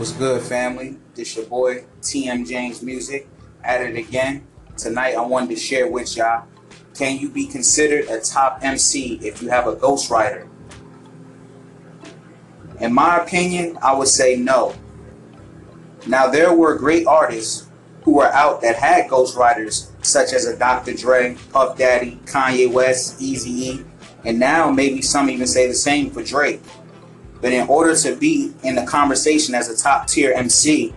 What's good, family? This your boy TM James Music at it again. Tonight, I wanted to share with y'all. Can you be considered a top MC if you have a ghostwriter? In my opinion, I would say no. Now, there were great artists who were out that had ghostwriters, such as a Dr. Dre, Puff Daddy, Kanye West, Easy E, and now maybe some even say the same for Drake. But in order to be in the conversation as a top tier MC,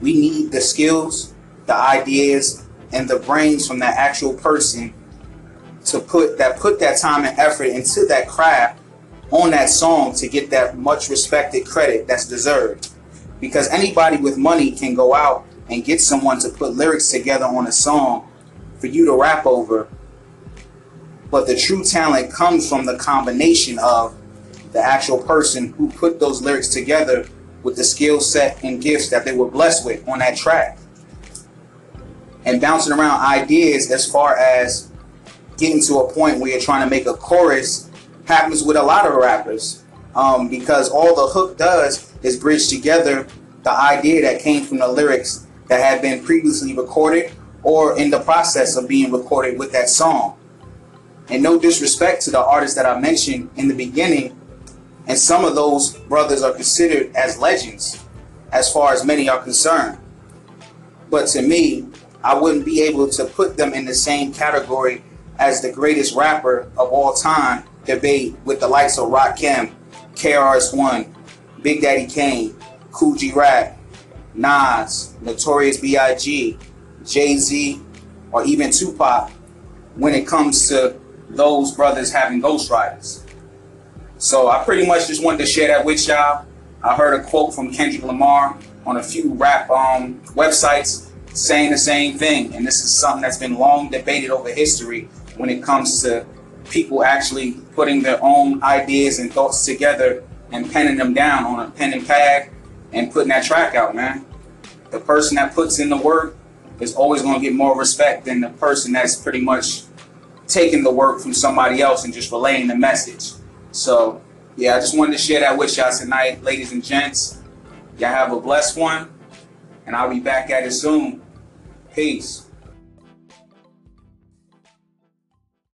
we need the skills, the ideas, and the brains from that actual person to put that put that time and effort into that craft on that song to get that much respected credit that's deserved. Because anybody with money can go out and get someone to put lyrics together on a song for you to rap over. But the true talent comes from the combination of the actual person who put those lyrics together with the skill set and gifts that they were blessed with on that track. And bouncing around ideas as far as getting to a point where you're trying to make a chorus happens with a lot of rappers. Um, because all the hook does is bridge together the idea that came from the lyrics that had been previously recorded or in the process of being recorded with that song. And no disrespect to the artists that I mentioned in the beginning, and some of those brothers are considered as legends as far as many are concerned. But to me, I wouldn't be able to put them in the same category as the greatest rapper of all time, debate with the likes of Rakim, KRS-One, Big Daddy Kane, Kool G Rap, Nas, Notorious B.I.G., Jay-Z, or even Tupac when it comes to those brothers having ghostwriters. So I pretty much just wanted to share that with y'all. I heard a quote from Kendrick Lamar on a few rap um, websites saying the same thing. And this is something that's been long debated over history when it comes to people actually putting their own ideas and thoughts together and penning them down on a pen and pad and putting that track out, man. The person that puts in the work is always going to get more respect than the person that's pretty much taking the work from somebody else and just relaying the message. So, yeah, I just wanted to share that with y'all tonight, ladies and gents. Y'all have a blessed one, and I'll be back at it soon. Peace.